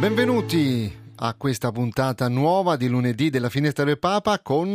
Benvenuti a questa puntata nuova di lunedì della Finestra del Papa con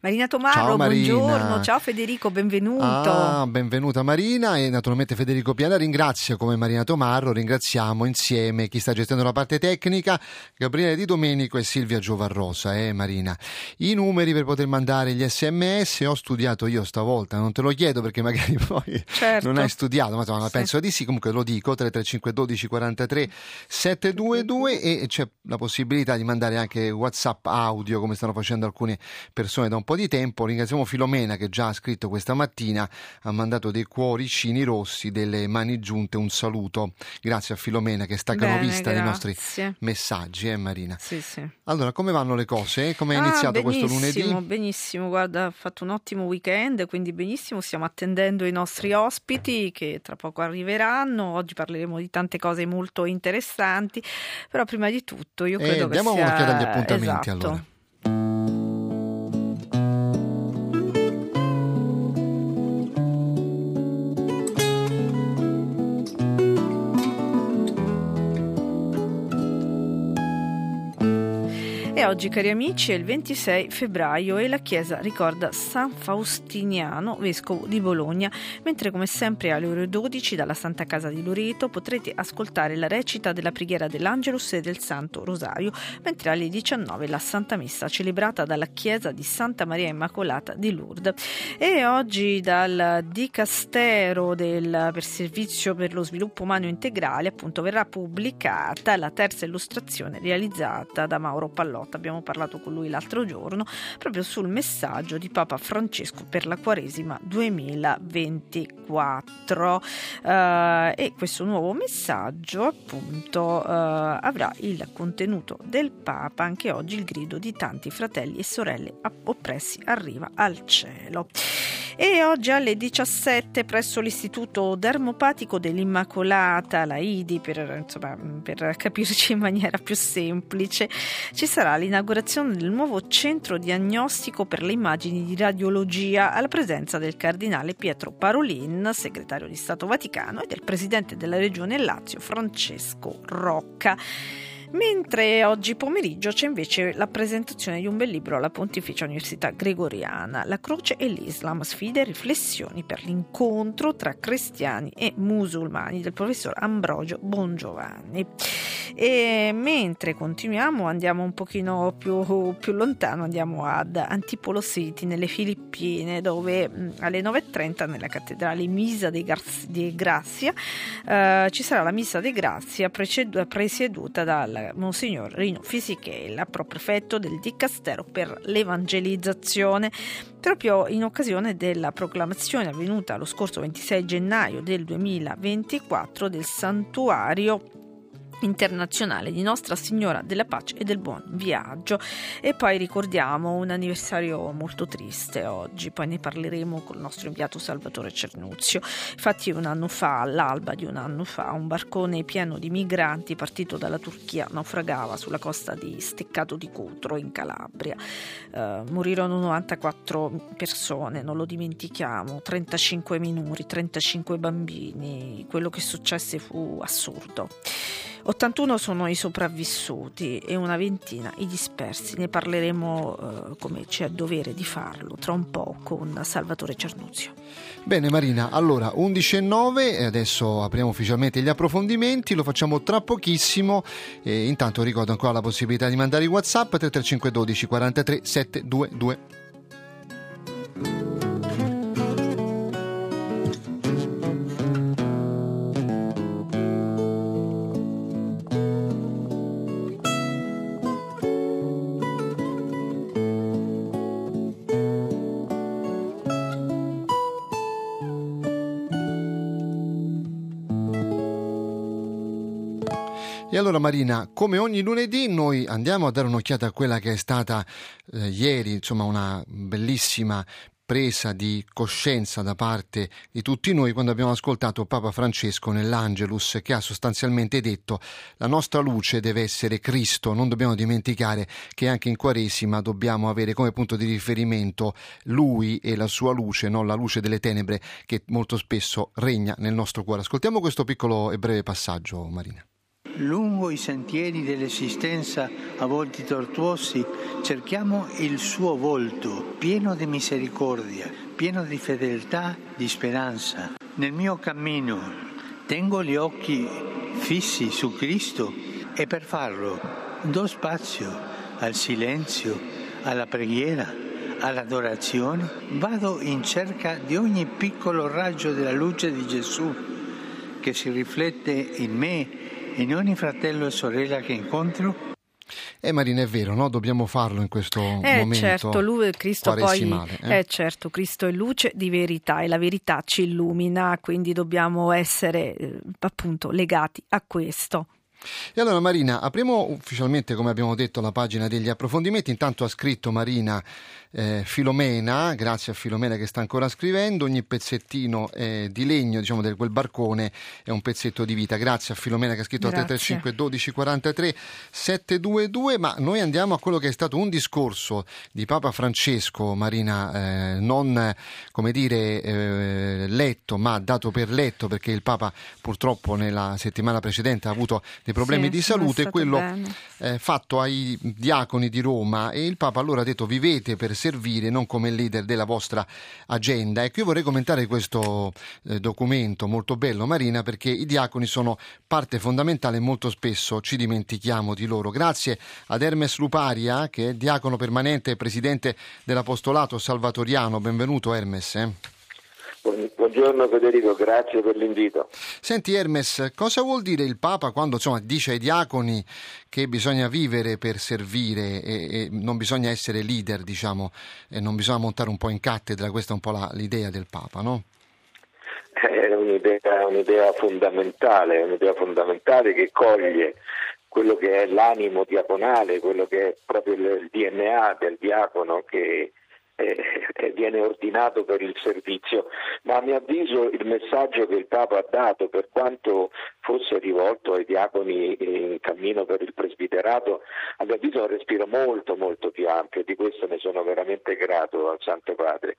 Marina Tomarro, Ciao, Marina. buongiorno, ciao Federico, benvenuto. Ah, benvenuta Marina e naturalmente Federico Piana ringrazio come Marina Tomarro, ringraziamo insieme chi sta gestendo la parte tecnica, Gabriele Di Domenico e Silvia Giovarrosa, eh Marina. I numeri per poter mandare gli sms ho studiato io stavolta, non te lo chiedo perché magari poi Certo. non hai studiato, ma insomma, Sì. penso di sì, comunque lo dico, 335 12 43 722 e c'è la possibilità di mandare anche WhatsApp audio come stanno facendo alcune persone da un po' di tempo. Ringraziamo Filomena che già ha scritto questa mattina, ha mandato dei cuoricini rossi, delle mani giunte, un saluto. Grazie a Filomena che sta canovista dei nostri messaggi, eh Marina. Sì, sì. Allora, come vanno le cose? Come è Ah, iniziato questo benissimo, lunedì? Benissimo, guarda, ha fatto un ottimo weekend, quindi benissimo, stiamo attendendo i nostri ospiti che tra poco arriveranno. Oggi parleremo di tante cose molto interessanti, però prima di tutto io credo che diamo sia... un'occhiata agli appuntamenti, esatto. allora. E oggi, cari amici, è il 26 febbraio e la Chiesa ricorda San Faustiniano, vescovo di Bologna, mentre come sempre alle ore 12 dalla Santa Casa di Loreto potrete ascoltare la recita della preghiera dell'Angelus e del Santo Rosario, mentre alle 19 la Santa Messa celebrata dalla Chiesa di Santa Maria Immacolata di Lourdes. E oggi dal Dicastero del, per Servizio per lo Sviluppo Umano Integrale appunto verrà pubblicata la terza illustrazione realizzata da Mauro Pallotta. Abbiamo parlato con lui l'altro giorno proprio sul messaggio di Papa Francesco per la Quaresima 2024. Eh, e questo nuovo messaggio appunto eh, avrà il contenuto del Papa anche oggi il grido di tanti fratelli e sorelle oppressi arriva al cielo. E oggi alle 17 presso l'Istituto Dermopatico dell'Immacolata, la IDI, per, insomma, per capirci in maniera più semplice, ci sarà l'inaugurazione del nuovo centro diagnostico per le immagini di radiologia alla presenza del cardinale Pietro Parolin, segretario di Stato Vaticano, e del presidente della regione Lazio Francesco Rocca. Mentre oggi pomeriggio c'è invece la presentazione di un bel libro alla Pontificia Università Gregoriana, La croce e l'Islam, sfide e riflessioni per l'incontro tra cristiani e musulmani del professor Ambrogio Bongiovanni. E mentre continuiamo andiamo un pochino più, più lontano, andiamo ad Antipolo City nelle Filippine dove alle 9.30 nella cattedrale Misa de, Gar- de Grazia eh, ci sarà la Missa de Grazia precedu- presieduta dal Monsignor Rino Fisichella, prefetto del Dicastero per l'Evangelizzazione, proprio in occasione della proclamazione avvenuta lo scorso 26 gennaio del 2024 del santuario internazionale di Nostra Signora della Pace e del Buon Viaggio. E poi ricordiamo un anniversario molto triste oggi poi ne parleremo col nostro inviato Salvatore Cernuzio. Infatti un anno fa all'alba di un anno fa un barcone pieno di migranti partito dalla Turchia naufragava sulla costa di Steccato di Cutro in Calabria. Eh, morirono 94 persone non lo dimentichiamo 35 minori 35 bambini. Quello che successe fu assurdo 81 sono i sopravvissuti e una ventina i dispersi. Ne parleremo eh, come c'è dovere di farlo tra un po' con Salvatore Cernuzio. Bene Marina, allora 11 e 9 e adesso apriamo ufficialmente gli approfondimenti, lo facciamo tra pochissimo e intanto ricordo ancora la possibilità di mandare i Whatsapp 335 12 43 722. Allora Marina, come ogni lunedì noi andiamo a dare un'occhiata a quella che è stata eh, ieri, insomma, una bellissima presa di coscienza da parte di tutti noi quando abbiamo ascoltato Papa Francesco nell'Angelus che ha sostanzialmente detto la nostra luce deve essere Cristo, non dobbiamo dimenticare che anche in Quaresima dobbiamo avere come punto di riferimento Lui e la sua luce, non la luce delle tenebre che molto spesso regna nel nostro cuore. Ascoltiamo questo piccolo e breve passaggio, Marina. Lungo i sentieri dell'esistenza, a volti tortuosi, cerchiamo il suo volto, pieno di misericordia, pieno di fedeltà, di speranza. Nel mio cammino tengo gli occhi fissi su Cristo e per farlo do spazio al silenzio, alla preghiera, all'adorazione. Vado in cerca di ogni piccolo raggio della luce di Gesù che si riflette in me in ogni fratello e sorella che incontro eh Marina, è vero, no? dobbiamo farlo in questo eh, momento. Certo, lui, Cristo poi, eh? eh? certo, Cristo è luce di verità e la verità ci illumina, quindi dobbiamo essere eh, appunto legati a questo. E allora Marina, apriamo ufficialmente, come abbiamo detto, la pagina degli approfondimenti. Intanto ha scritto Marina eh, Filomena, grazie a Filomena che sta ancora scrivendo, ogni pezzettino eh, di legno diciamo, di quel barcone è un pezzetto di vita. Grazie a Filomena che ha scritto grazie. 335 12 43 722, ma noi andiamo a quello che è stato un discorso di Papa Francesco, Marina, eh, non come dire eh, letto, ma dato per letto, perché il Papa purtroppo nella settimana precedente ha avuto dei problemi sì, di salute, quello eh, fatto ai diaconi di Roma e il Papa allora ha detto vivete per servire, non come leader della vostra agenda. Ecco, io vorrei commentare questo eh, documento molto bello, Marina, perché i diaconi sono parte fondamentale e molto spesso ci dimentichiamo di loro. Grazie ad Hermes Luparia, che è diacono permanente e presidente dell'Apostolato Salvatoriano. Benvenuto Hermes. Eh. Buongiorno Federico, grazie per l'invito. Senti Hermes, cosa vuol dire il Papa quando insomma, dice ai diaconi che bisogna vivere per servire e, e, non bisogna essere leader, diciamo, e non bisogna montare un po' in cattedra, questa è un po' la, l'idea del Papa, no? È un'idea, un'idea fondamentale, un'idea fondamentale che coglie quello che è l'animo diaconale, quello che è proprio il DNA del diacono che eh, viene ordinato per il servizio, ma a mio avviso il messaggio che il Papa ha dato, per quanto fosse rivolto ai diaconi in cammino per il presbiterato, a mio avviso è un respiro molto molto più ampio, di questo ne sono veramente grato al Santo Padre,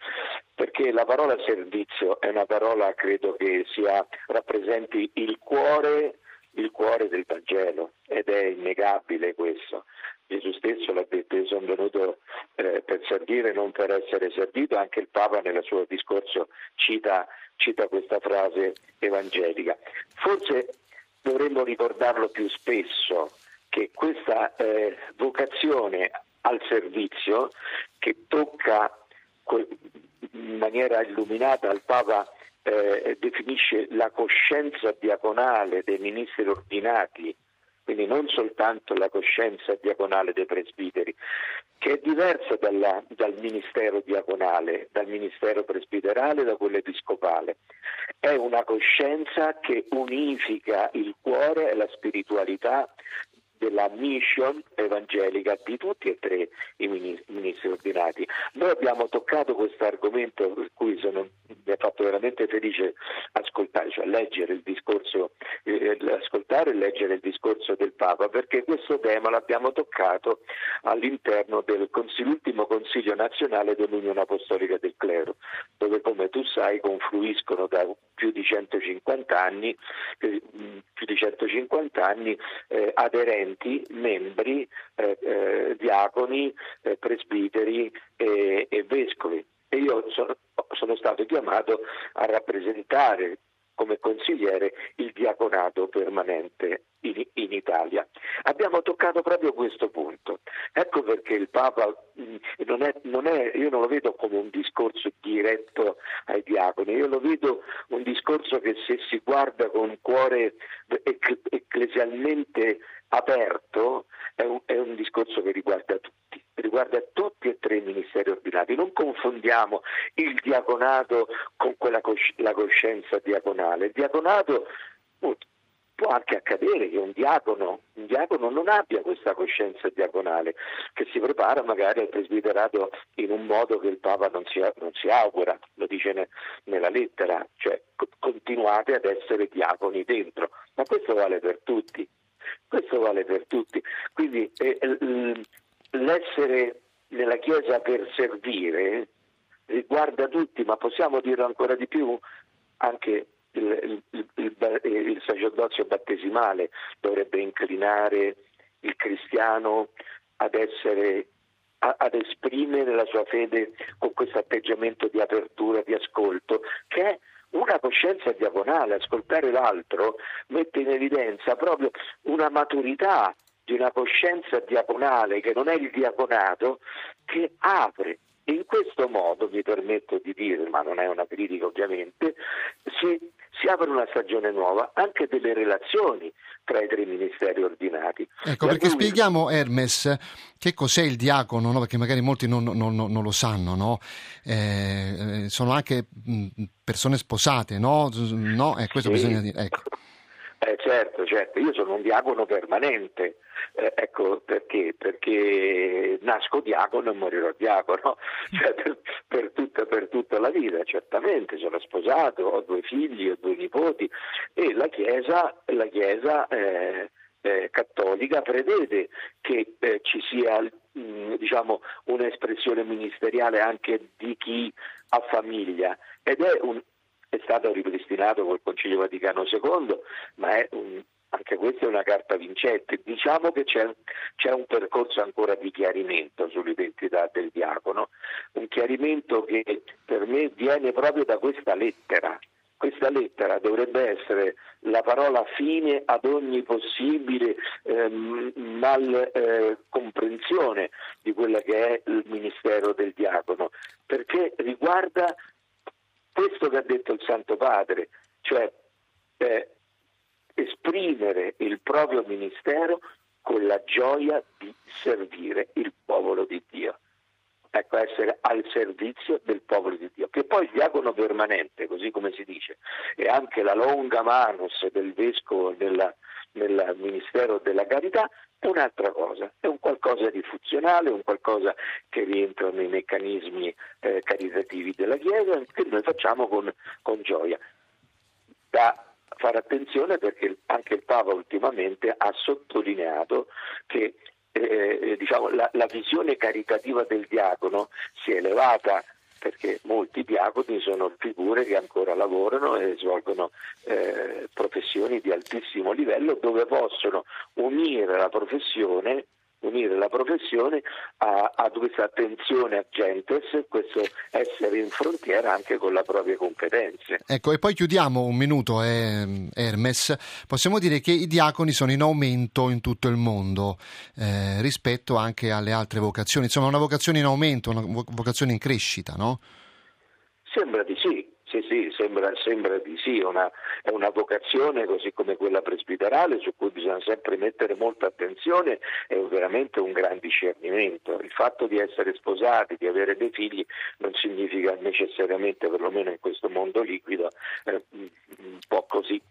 perché la parola servizio è una parola credo che sia, rappresenti il cuore il cuore del Vangelo ed è innegabile questo. Gesù stesso l'ha sono venuto eh, per servire, non per essere servito, anche il Papa nel suo discorso cita, cita questa frase evangelica. Forse dovremmo ricordarlo più spesso che questa eh, vocazione al servizio che tocca in maniera illuminata al Papa eh, definisce la coscienza diaconale dei ministri ordinati quindi non soltanto la coscienza diaconale dei presbiteri, che è diversa dalla, dal ministero diaconale, dal ministero presbiterale, da quello episcopale. È una coscienza che unifica il cuore e la spiritualità della mission evangelica di tutti e tre i ministri ordinati. Noi abbiamo toccato questo argomento per cui sono, mi ha fatto veramente felice ascoltare, cioè leggere il discorso, eh, ascoltare e leggere il discorso del Papa, perché questo tema l'abbiamo toccato all'interno dell'ultimo Consiglio nazionale dell'Unione Apostolica del Clero, dove come tu sai confluiscono da più di 150 anni, eh, più di 150 anni eh, aderenti studenti, membri, eh, eh, diaconi, eh, presbiteri e, e, vescovi. E io sono, sono stato chiamato a rappresentare come consigliere il diaconato permanente in, in, Italia. Abbiamo toccato proprio questo punto. Ecco perché il Papa mm, non è, non è, io non lo vedo come un discorso diretto ai diaconi, io lo vedo un discorso che se si guarda con cuore ecclesialmente aperto è un, è un discorso che riguarda tutti, riguarda tutti e tre i ministeri ordinati. Non confondiamo il diaconato con quella cosci- la coscienza diaconale. Il diaconato uh, può anche accadere che un diacono, un diacono, non abbia questa coscienza diaconale, che si prepara magari al presbiterato in un modo che il Papa non si, non si augura, lo dice ne, nella lettera, cioè continuate ad essere diaconi dentro, ma questo vale per tutti, questo vale per tutti. Quindi eh, l'essere nella Chiesa per servire riguarda tutti, ma possiamo dirlo ancora di più, anche il, il, il, il sacerdozio battesimale dovrebbe inclinare il cristiano ad essere ad esprimere la sua fede con questo atteggiamento di apertura, di ascolto, che è una coscienza diagonale, ascoltare l'altro mette in evidenza proprio una maturità di una coscienza diagonale che non è il diaconato, che apre. In questo modo, mi permetto di dire, ma non è una critica ovviamente, si, si, apre una stagione nuova anche delle relazioni tra i tre ministeri ordinati. Ecco, La perché cui... spieghiamo Hermes che cos'è il diacono, no? perché magari molti non, non, non lo sanno, no? eh, sono anche persone sposate, no? no? Eh, questo sì. bisogna dire. Ecco. Eh, certo, certo, io sono un diacono permanente, eh, ecco perché? Perché nasco diacono e morirò diacono, cioè, per, per, tutta, per, tutta, la vita, certamente, sono sposato, ho due figli, ho due nipoti e la Chiesa, la chiesa eh, eh, cattolica prevede che eh, ci sia mh, mm, diciamo, un'espressione ministeriale anche di chi ha famiglia. Ed è un, è stato ripristinato col Concilio Vaticano II, ma è un, anche questa è una carta vincente. Diciamo che c'è, c'è, un percorso ancora di chiarimento sull'identità del diacono, un chiarimento che per me viene proprio da questa lettera. Questa lettera dovrebbe essere la parola fine ad ogni possibile ehm, mal eh, di quello che è il ministero del diacono, perché riguarda questo che ha detto il Santo Padre, cioè eh, esprimere il proprio ministero con la gioia di servire il popolo di Dio. Ecco, essere al servizio del popolo di Dio, che poi il diacono permanente, così come si dice, e anche la longa manus del vescovo nella, nel ministero della carità è un'altra cosa, è un qualcosa di funzionale, un qualcosa che rientra nei meccanismi eh, caritativi della Chiesa che noi facciamo con, con gioia. Da fare attenzione perché anche il Papa ultimamente ha sottolineato che eh, diciamo, la, la visione caritativa del diacono si è elevata perché molti diaconi sono figure che ancora lavorano e svolgono eh, professioni di altissimo livello dove possono unire la professione unire la professione a, a questa attenzione a gentes, questo essere in frontiera anche con le proprie competenze. Ecco, e poi chiudiamo un minuto, eh, Hermes. Possiamo dire che i diaconi sono in aumento in tutto il mondo eh, rispetto anche alle altre vocazioni, insomma una vocazione in aumento, una vocazione in crescita, no? Sembra di sì, sì, sì, sembra, sembra di sì, una, è una vocazione così come quella presbiterale su cui bisogna sempre mettere molta attenzione, è veramente un gran discernimento. Il fatto di essere sposati, di avere dei figli non significa necessariamente, perlomeno in questo mondo liquido, eh, un po' così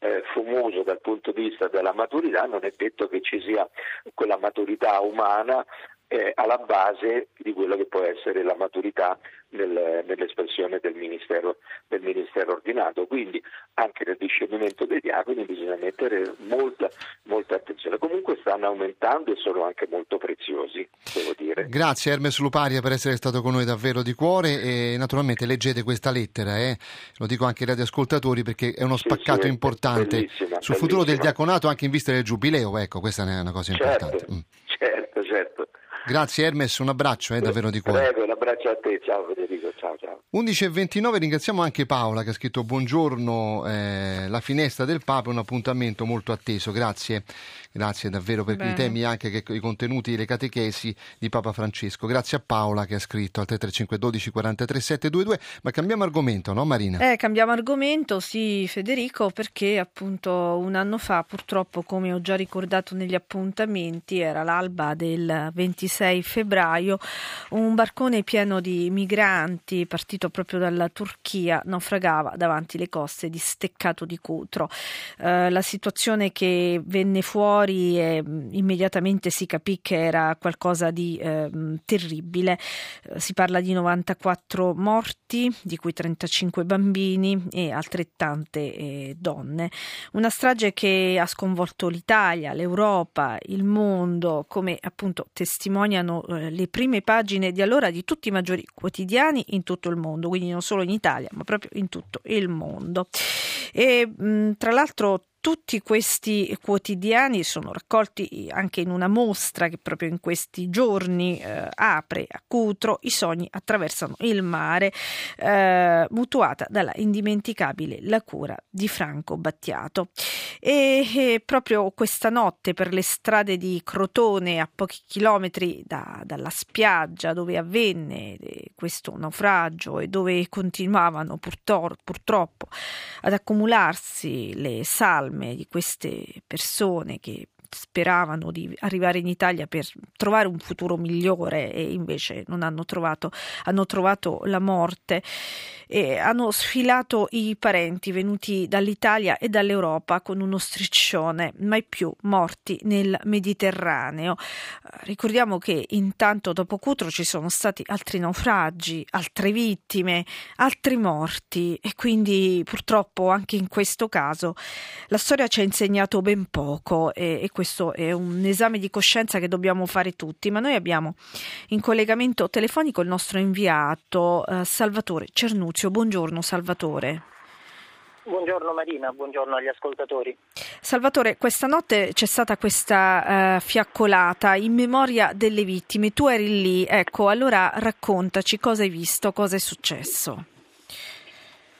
eh, fumoso dal punto di vista della maturità, non è detto che ci sia quella maturità umana eh, alla base di quello che può essere la maturità nel, nell'espressione del ministero, del ministero, ordinato. Quindi anche nel discernimento dei diaconi bisogna mettere molta, molta attenzione. Comunque stanno aumentando e sono anche molto preziosi, devo dire. Grazie Hermes Luparia per essere stato con noi davvero di cuore e naturalmente leggete questa lettera, eh? lo dico anche ai radioascoltatori perché è uno spaccato sì, importante bellissima, sul bellissima. futuro del diaconato anche in vista del giubileo, ecco questa è una cosa certo, importante. Mm. Certo, certo. Grazie Hermes, un abbraccio eh, davvero di cuore. Prego, un abbraccio a te, ciao Federico, ciao ciao. 11.29, ringraziamo anche Paola che ha scritto buongiorno, eh, la finestra del Papa è un appuntamento molto atteso, grazie, grazie davvero per Bene. i temi anche che, i contenuti, le catechesi di Papa Francesco. Grazie a Paola che ha scritto al 335 12 43 722, ma cambiamo argomento, no Marina? Eh, cambiamo argomento, sì Federico, perché appunto un anno fa purtroppo, come ho già ricordato negli appuntamenti, era l'alba del 26 26 febbraio un barcone pieno di migranti partito proprio dalla Turchia naufragava davanti le coste di Steccato di Cutro. Eh, la situazione che venne fuori e immediatamente si capì che era qualcosa di eh, terribile. Si parla di 94 morti, di cui 35 bambini e altrettante eh, donne. Una strage che ha sconvolto l'Italia, l'Europa, il mondo, come appunto testimoniano eh, le prime pagine di allora di tutti i maggiori quotidiani in tutto il mondo, quindi non solo in Italia, ma proprio in tutto il mondo. E mh, tra l'altro tutti questi quotidiani sono raccolti anche in una mostra che proprio in questi giorni eh, apre a Cutro I sogni attraversano il mare, eh, mutuata dalla indimenticabile La cura di Franco Battiato. E, e, proprio questa notte per le strade di Crotone, a pochi chilometri da, dalla spiaggia dove avvenne eh, questo naufragio e dove continuavano purtor- purtroppo ad accumularsi le salme, salme di queste persone che speravano di arrivare in Italia per trovare un futuro migliore e invece non hanno trovato, hanno trovato la morte e hanno sfilato i parenti venuti dall'Italia e dall'Europa con uno striscione, mai più morti nel Mediterraneo. Ricordiamo che intanto dopo Cutro ci sono stati altri naufragi, altre vittime, altri morti e quindi purtroppo anche in questo caso la storia ci ha insegnato ben poco e, e questo è un esame di coscienza che dobbiamo fare tutti, ma noi abbiamo in collegamento telefonico il nostro inviato eh, Salvatore Cernuzio. Buongiorno Salvatore. Buongiorno Marina, buongiorno agli ascoltatori. Salvatore, questa notte c'è stata questa uh, fiaccolata in memoria delle vittime. Tu eri lì, ecco, allora raccontaci cosa hai visto, cosa è successo.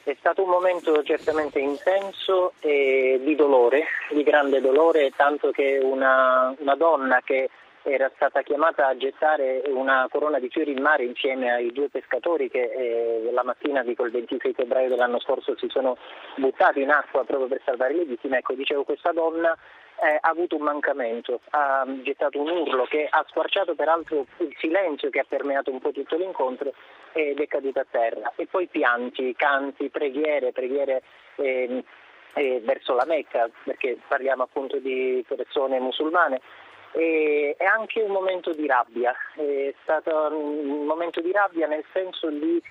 È stato un momento certamente intenso e di dolore, di grande dolore, tanto che una, una donna che era stata chiamata a gettare una corona di fiori in mare insieme ai due pescatori che eh, la mattina di quel 26 febbraio dell'anno scorso si sono buttati in acqua proprio per salvare le vittime. Ecco, dicevo, questa donna eh, ha avuto un mancamento, ha gettato un urlo che ha squarciato peraltro il silenzio che ha permeato un po' tutto l'incontro ed è caduta a terra. E poi pianti, canti, preghiere, preghiere eh, eh, verso la Mecca, perché parliamo appunto di persone musulmane. E, è anche un momento di rabbia, è stato un momento di rabbia nel senso di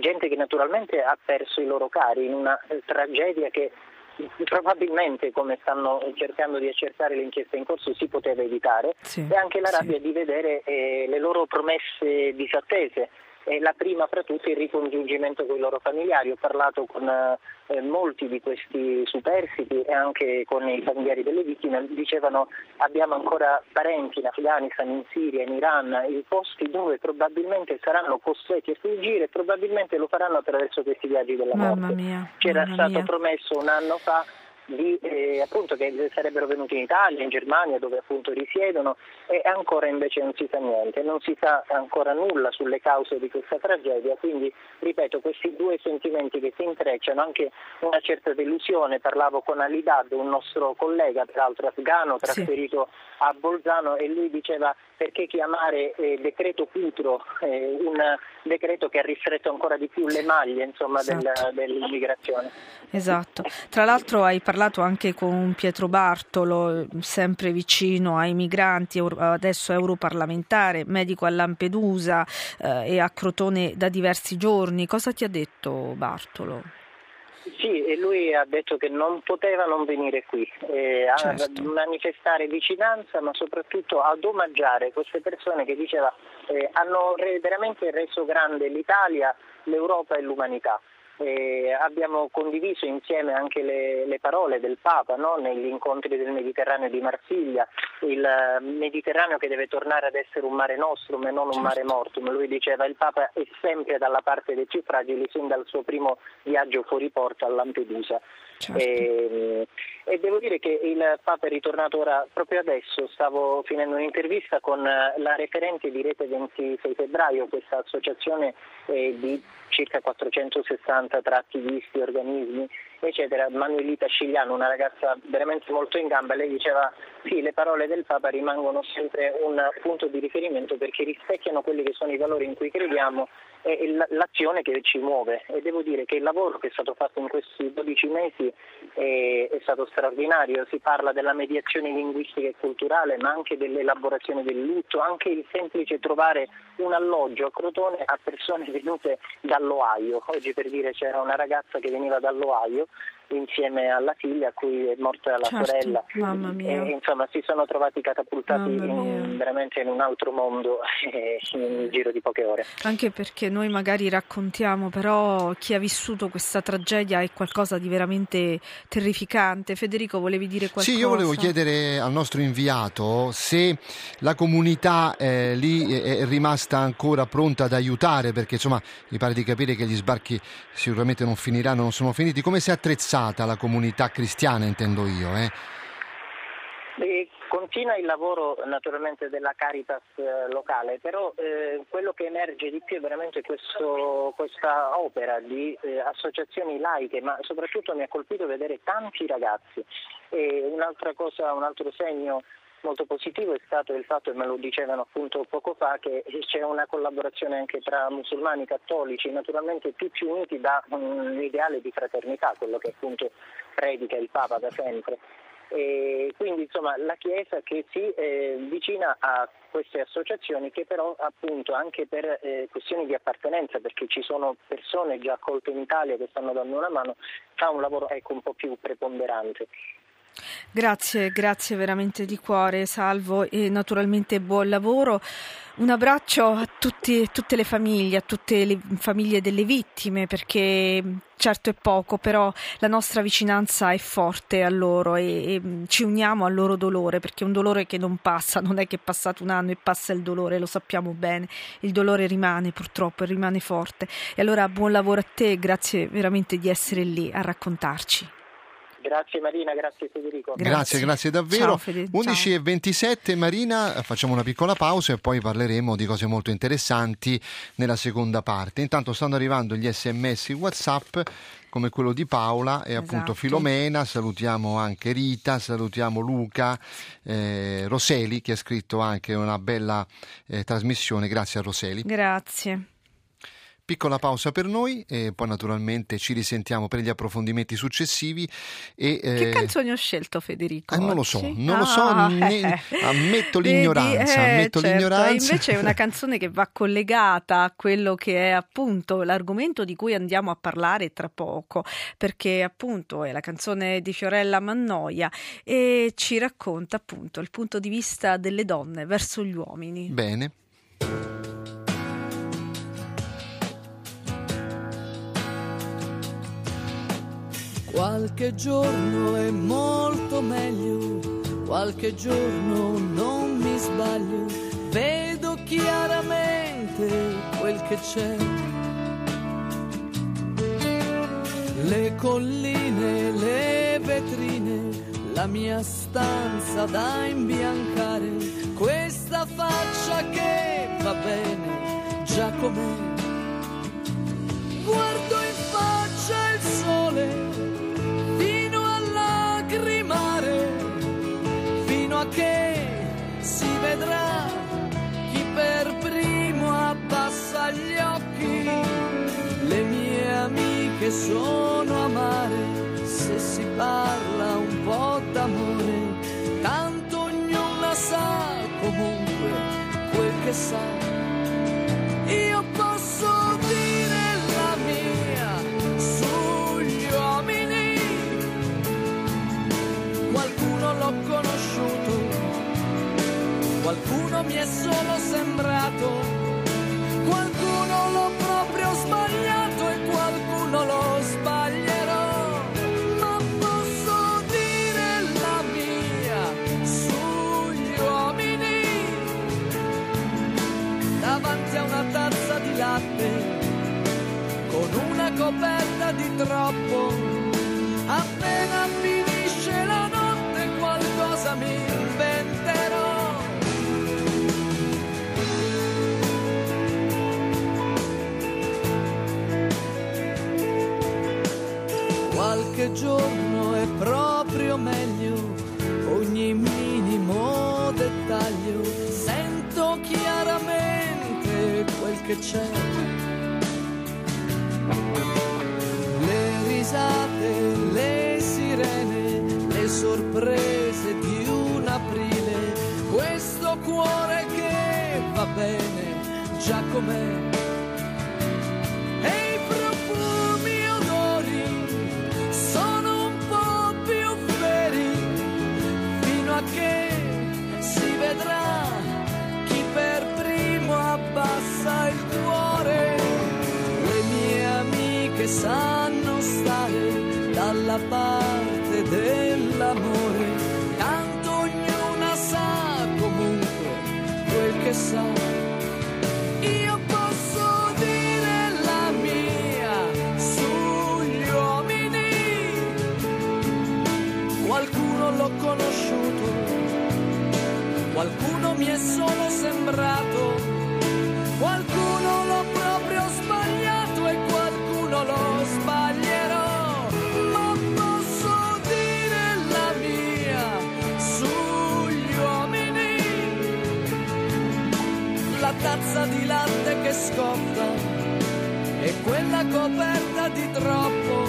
gente che naturalmente ha perso i loro cari in una tragedia che probabilmente, come stanno cercando di accertare le inchieste in corso, si poteva evitare sì, e anche la rabbia sì. di vedere eh, le loro promesse disattese e la prima fra tutte il ricongiungimento con i loro familiari. Ho parlato con eh, molti di questi superstiti e anche con i familiari delle vittime, dicevano abbiamo ancora parenti in Afghanistan, in Siria, in Iran, in posti dove probabilmente saranno costretti a fuggire probabilmente lo faranno attraverso questi viaggi della morte. Mia, C'era stato mia. promesso un anno fa di, eh, appunto, che sarebbero venuti in Italia, in Germania dove appunto risiedono e ancora invece non si sa niente, non si sa ancora nulla sulle cause di questa tragedia, quindi ripeto questi due sentimenti che si intrecciano, anche una certa delusione, parlavo con Alidad, un nostro collega peraltro afgano trasferito sì. a Bolzano e lui diceva perché chiamare eh, decreto Cutro eh, un decreto che ha ristretto ancora di più le maglie insomma, esatto. del, dell'immigrazione. Esatto, tra l'altro hai parlato anche con Pietro Bartolo, sempre vicino ai migranti, adesso europarlamentare, medico a Lampedusa eh, e a Crotone da diversi giorni. Cosa ti ha detto Bartolo? Sì, e lui ha detto che non poteva non venire qui, eh, certo. a manifestare vicinanza, ma soprattutto ad omaggiare queste persone che diceva eh, hanno veramente reso grande l'Italia, l'Europa e l'umanità. Eh, abbiamo condiviso insieme anche le, le parole del Papa no? negli incontri del Mediterraneo di Marsiglia, il Mediterraneo che deve tornare ad essere un mare nostrum e non un mare certo. mortum. Lui diceva il Papa è sempre dalla parte dei più fragili sin dal suo primo viaggio fuori porto a Lampedusa. Certo. E, ehm, e, devo dire che il Papa è ritornato ora, proprio adesso, stavo finendo un'intervista con la referente di Rete 26 febbraio, questa associazione eh, di circa 460 tra attivisti organismi eccetera. Manuelita Scigliano, una ragazza veramente molto in gamba, lei diceva sì, le parole del Papa rimangono sempre un punto di riferimento perché rispecchiano quelli che sono i valori in cui crediamo e l'azione che ci muove. E devo dire che il lavoro che è stato fatto in questi 12 mesi è, è stato straordinario, si parla della mediazione linguistica e culturale ma anche dell'elaborazione del lutto, anche il semplice trovare un alloggio a Crotone a persone venute dall'Ohio, oggi per dire c'era una ragazza che veniva dall'Ohio insieme alla figlia a cui è morta la certo, sorella. E, insomma, si sono trovati catapultati in, veramente in un altro mondo in un giro di poche ore. Anche perché noi magari raccontiamo, però chi ha vissuto questa tragedia è qualcosa di veramente terrificante. Federico, volevi dire qualcosa? Sì, io volevo chiedere al nostro inviato se la comunità eh, lì è rimasta ancora pronta ad aiutare, perché insomma mi pare di capire che gli sbarchi sicuramente non finiranno, non sono finiti. Come si è attrezzata? Pensata la comunità cristiana, intendo io. Eh? Continua il lavoro naturalmente della Caritas eh, locale, però eh, quello che emerge di più è veramente questo, questa opera di eh, associazioni laiche, ma soprattutto mi ha colpito vedere tanti ragazzi. E un'altra cosa, un altro segno molto positivo è stato il fatto, e me lo dicevano appunto poco fa, che c'è una collaborazione anche tra musulmani, cattolici, naturalmente tutti uniti da un ideale di fraternità, quello che appunto predica il Papa da sempre. E quindi insomma la Chiesa che si eh, vicina a queste associazioni che però appunto anche per eh, questioni di appartenenza perché ci sono persone già accolte in Italia che stanno dando una mano fa un lavoro ecco, un po' più preponderante. Grazie, grazie veramente di cuore, Salvo, e naturalmente buon lavoro. Un abbraccio a tutti, tutte le famiglie, a tutte le famiglie delle vittime, perché certo è poco, però la nostra vicinanza è forte a loro e, e, ci uniamo al loro dolore, perché è un dolore che non passa, non è che è passato un anno e passa il dolore, lo sappiamo bene, il dolore rimane purtroppo, rimane forte. E allora buon lavoro a te, grazie veramente di essere lì a raccontarci. Grazie Marina, grazie Federico. Grazie, grazie, grazie davvero. 11.27 Marina, facciamo una piccola pausa e poi parleremo di cose molto interessanti nella seconda parte. Intanto stanno arrivando gli sms WhatsApp come quello di Paola e appunto esatto. Filomena, salutiamo anche Rita, salutiamo Luca, eh, Roseli che ha scritto anche una bella eh, trasmissione, grazie a Roseli. Grazie. Piccola pausa per noi e poi naturalmente ci risentiamo per gli approfondimenti successivi. E, eh... Che canzoni ho scelto Federico? Eh, non lo so, non ah, lo so, ah, ne... ammetto l'ignoranza. Vedi, eh, ammetto certo. l'ignoranza. Invece è una canzone che va collegata a quello che è appunto l'argomento di cui andiamo a parlare tra poco, perché appunto è la canzone di Fiorella Mannoia e ci racconta appunto il punto di vista delle donne verso gli uomini. Bene. Qualche giorno è molto meglio, qualche giorno non mi sbaglio, vedo chiaramente quel che c'è. Le colline, le vetrine, la mia stanza da imbiancare, questa faccia che va bene già com'è. Guardo in faccia il sole che si vedrà chi per primo abbassa gli occhi. Le mie amiche sono amare se si parla un po' d'amore, tanto ognuna sa comunque quel che sa. Mi è solo sembrato, qualcuno l'ho proprio sbagliato e qualcuno lo sbaglierò. Ma posso dire la mia sugli uomini davanti a una tazza di latte con una coperta di troppo. Qualche giorno è proprio meglio ogni minimo dettaglio. Sento chiaramente quel che c'è. Le risate, le sirene, le sorprese di un aprile. Questo cuore che va bene già com'è sanno stare dalla parte dell'amore, tanto ognuna sa comunque quel che sa. Io posso dire la mia sugli uomini, qualcuno l'ho conosciuto, qualcuno mi è solo sembrato, quella coperta di troppo.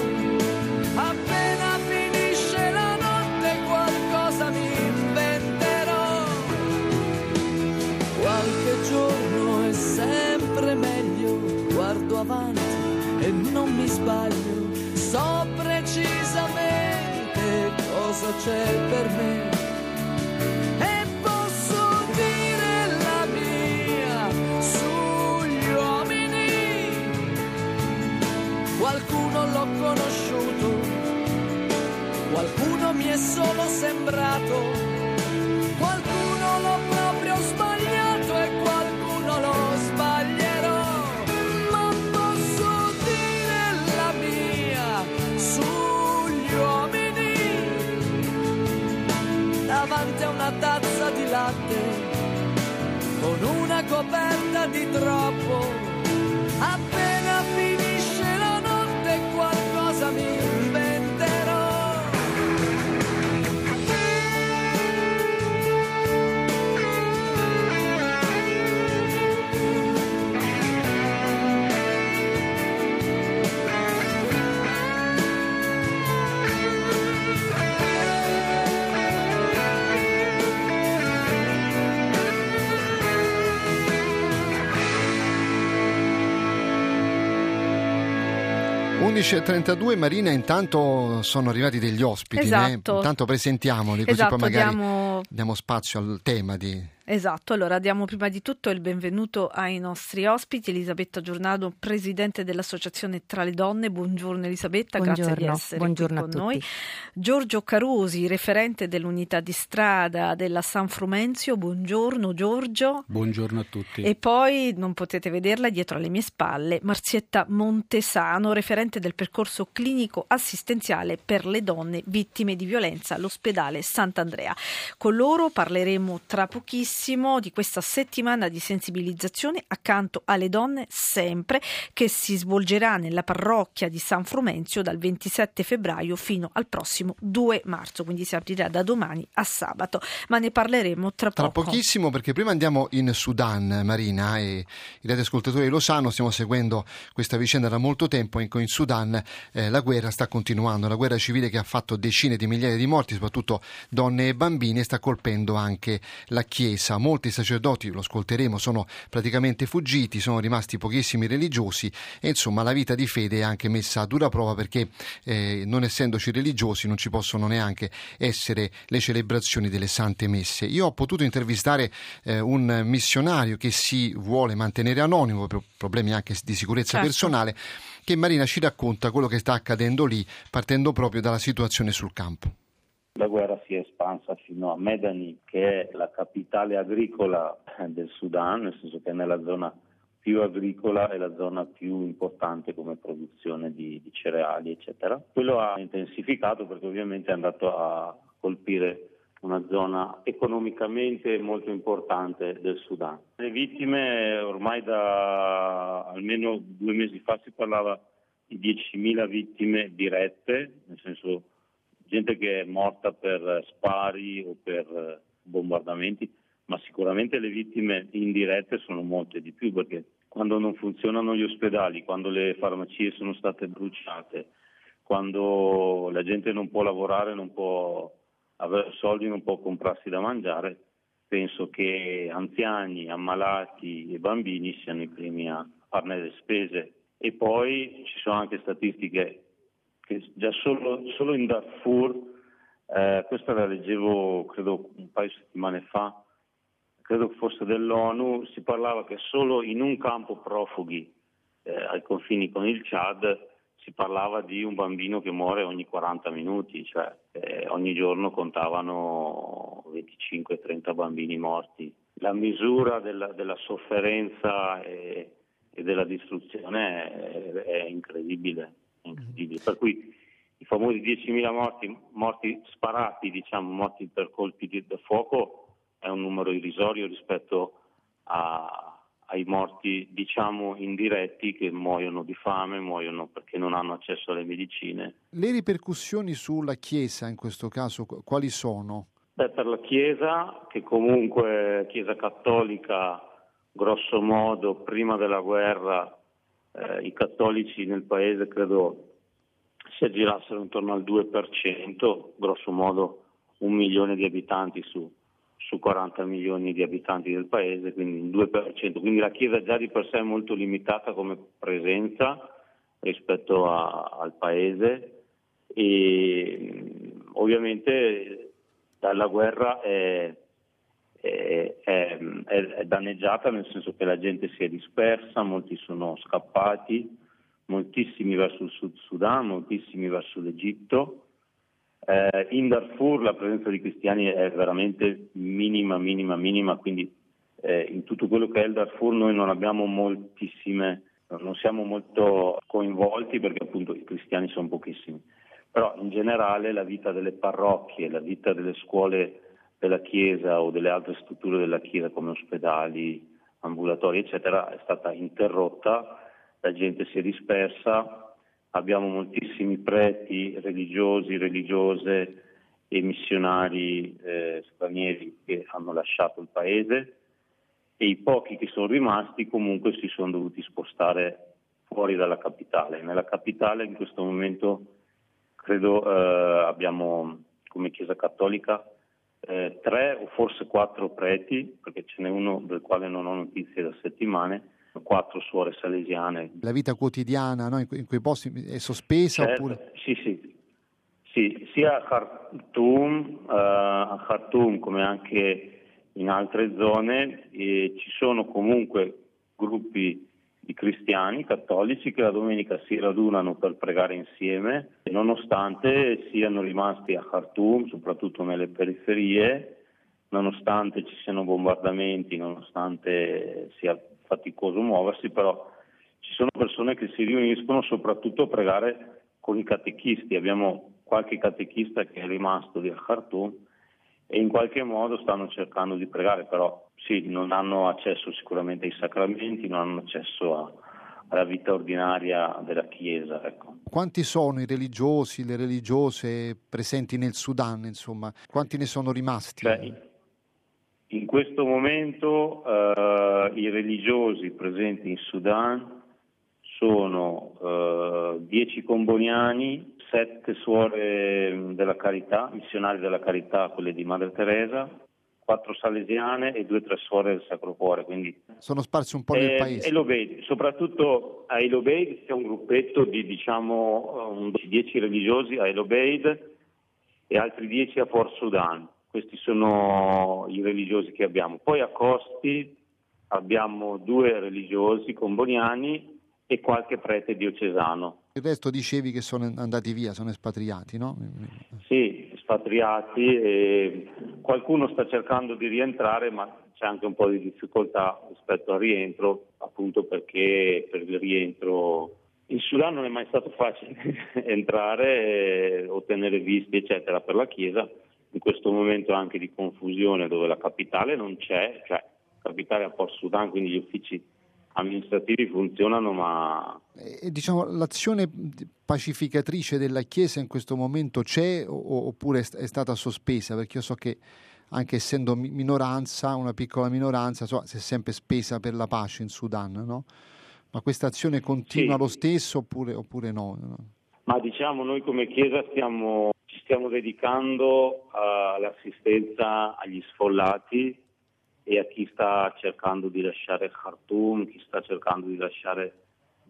Appena finisce la notte qualcosa mi inventerò. Qualche giorno è sempre meglio, guardo avanti e non mi sbaglio, so precisamente cosa c'è per me. Sembrato. Qualcuno l'ho proprio sbagliato e qualcuno lo sbaglierò. Ma posso dire la mia sugli uomini davanti a una tazza di latte con una coperta di troppo. Appena finisce 11.32 Marina, intanto sono arrivati degli ospiti, Esatto. né? intanto presentiamoli così Esatto, poi magari diamo- diamo spazio al tema di... Esatto, allora diamo prima di tutto il benvenuto ai nostri ospiti, Elisabetta Giornado, presidente dell'Associazione Tra le Donne. Buongiorno Elisabetta, grazie di Buongiorno, essere buongiorno con noi. Giorgio Carusi, referente dell'unità di strada della San Frumenzio. Buongiorno Giorgio. Buongiorno a tutti. E poi non potete vederla dietro alle mie spalle, Marzietta Montesano, referente del percorso clinico assistenziale per le donne vittime di violenza all'ospedale Sant'Andrea. Con loro parleremo tra pochissimo di questa settimana di sensibilizzazione accanto alle donne sempre che si svolgerà nella parrocchia di San Frumenzio dal 27 febbraio fino al prossimo 2 marzo, quindi si aprirà da domani a sabato, ma ne parleremo tra, Tra poco. pochissimo, perché prima andiamo in Sudan, Marina, e i radioascoltatori lo sanno, stiamo seguendo questa vicenda da molto tempo. In, in Sudan eh, la guerra sta continuando, la guerra civile che ha fatto decine di migliaia di morti, soprattutto donne e bambini, e sta colpendo anche la Chiesa. Molti sacerdoti, lo ascolteremo, sono praticamente fuggiti, sono rimasti pochissimi religiosi e insomma la vita di fede è anche messa a dura prova perché eh, non essendoci religiosi non ci possono neanche essere le celebrazioni delle sante messe. Io ho potuto intervistare eh, un missionario che si vuole mantenere anonimo per problemi anche di sicurezza Certo. personale, che Marina ci racconta quello che sta accadendo lì, partendo proprio dalla situazione sul campo. La guerra si è espansa fino a Medani, che è la capitale agricola del Sudan, nel senso che è nella zona più agricola e la zona più importante come produzione di, di cereali, eccetera. Quello ha intensificato perché ovviamente è andato a colpire una zona economicamente molto importante del Sudan. Le vittime ormai da almeno due mesi fa si parlava di 10.000 vittime dirette, nel senso gente che è morta per spari o per bombardamenti, ma sicuramente le vittime indirette sono molte di più perché quando non funzionano gli ospedali, quando le farmacie sono state bruciate, quando la gente non può lavorare, non può avere soldi, non può comprarsi da mangiare, penso che anziani, ammalati e bambini siano i primi a farne le spese. E poi ci sono anche statistiche che già solo, solo in Darfur, eh, questa la leggevo credo un paio di settimane fa, credo fosse dell'ONU, si parlava che solo in un campo profughi eh, ai confini con il Chad si parlava di un bambino che muore ogni 40 minuti, cioè eh, ogni giorno contavano 25-30 bambini morti. La misura della, della sofferenza e, e, della distruzione è, è, incredibile, incredibile, Per cui i famosi 10.000 morti, morti sparati, diciamo, morti per colpi di fuoco, è un numero irrisorio rispetto a, ai morti diciamo indiretti che muoiono di fame, muoiono perché non hanno accesso alle medicine. Le ripercussioni sulla Chiesa in questo caso quali sono? Beh, per la Chiesa, che comunque Chiesa cattolica, grosso modo, prima della guerra, eh, i cattolici nel paese credo si aggirassero intorno al 2%, grosso modo un milione di abitanti su su 40 milioni di abitanti del paese, quindi il 2%. Quindi la Chiesa già di per sé è molto limitata come presenza rispetto a, al paese e ovviamente dalla guerra è, è, è, è, danneggiata nel senso che la gente si è dispersa, molti sono scappati, moltissimi verso il Sud Sudan, moltissimi verso l'Egitto eh, in Darfur la presenza di cristiani è veramente minima, minima, minima, quindi eh, in tutto quello che è il Darfur noi non abbiamo moltissime, non siamo molto coinvolti perché appunto i cristiani sono pochissimi. Però in generale la vita delle parrocchie, la vita delle scuole della Chiesa o delle altre strutture della Chiesa come ospedali, ambulatori, eccetera, è stata interrotta, la gente si è dispersa, abbiamo moltissimi preti religiosi, religiose e missionari eh, stranieri che hanno lasciato il paese e i pochi che sono rimasti comunque si sono dovuti spostare fuori dalla capitale. Nella capitale in questo momento credo eh, abbiamo come Chiesa Cattolica eh, tre o forse quattro preti, perché ce n'è uno del quale non ho notizie da settimane, quattro suore salesiane. La vita quotidiana no? in, que- in, quei posti è sospesa? Certo, oppure... Sì, sì, sì, sia a Khartoum, uh, a Khartoum come anche in altre zone e ci sono comunque gruppi di cristiani cattolici che la domenica si radunano per pregare insieme, nonostante siano rimasti a Khartoum, soprattutto nelle periferie, nonostante ci siano bombardamenti, nonostante sia faticoso muoversi, però ci sono persone che si riuniscono soprattutto a pregare con i catechisti. Abbiamo qualche catechista che è rimasto di Khartoum e in qualche modo stanno cercando di pregare, però sì, non hanno accesso sicuramente ai sacramenti, non hanno accesso a, alla vita ordinaria della Chiesa. Ecco. Quanti sono i religiosi, le religiose presenti nel Sudan, insomma? Quanti ne sono rimasti? Beh, in questo momento eh, i religiosi presenti in Sudan sono eh, 10 comboniani, 7 suore della carità, missionari della carità, quelle di Madre Teresa, 4 salesiane e 2-3 suore del Sacro Cuore. Quindi, sono sparsi un po' nel eh, paese. Elobeid, soprattutto a Elobeid c'è un gruppetto di diciamo 10 religiosi a Elobeid e altri 10 a Port Sudan questi sono i religiosi che abbiamo. Poi a Costi abbiamo due religiosi comboniani e qualche prete diocesano. Il resto dicevi che sono andati via, sono espatriati, no? Sì, espatriati e qualcuno sta cercando di rientrare, ma c'è anche un po' di difficoltà rispetto al rientro, appunto perché per il rientro in Sudan non è mai stato facile entrare, ottenere visti, eccetera, per la Chiesa. In questo momento anche di confusione dove la capitale non c'è, cioè capitale a Port Sudan, quindi gli uffici amministrativi funzionano, ma... E, diciamo, l'azione pacificatrice della Chiesa in questo momento c'è oppure è stata sospesa? Perché io so che anche essendo minoranza, una piccola minoranza, so, si è sempre spesa per la pace in Sudan, no? Ma questa azione continua sì. lo stesso oppure, oppure no? Ma diciamo noi come Chiesa stiamo, ci stiamo dedicando all'assistenza agli sfollati e a chi sta cercando di lasciare Khartoum, chi sta cercando di lasciare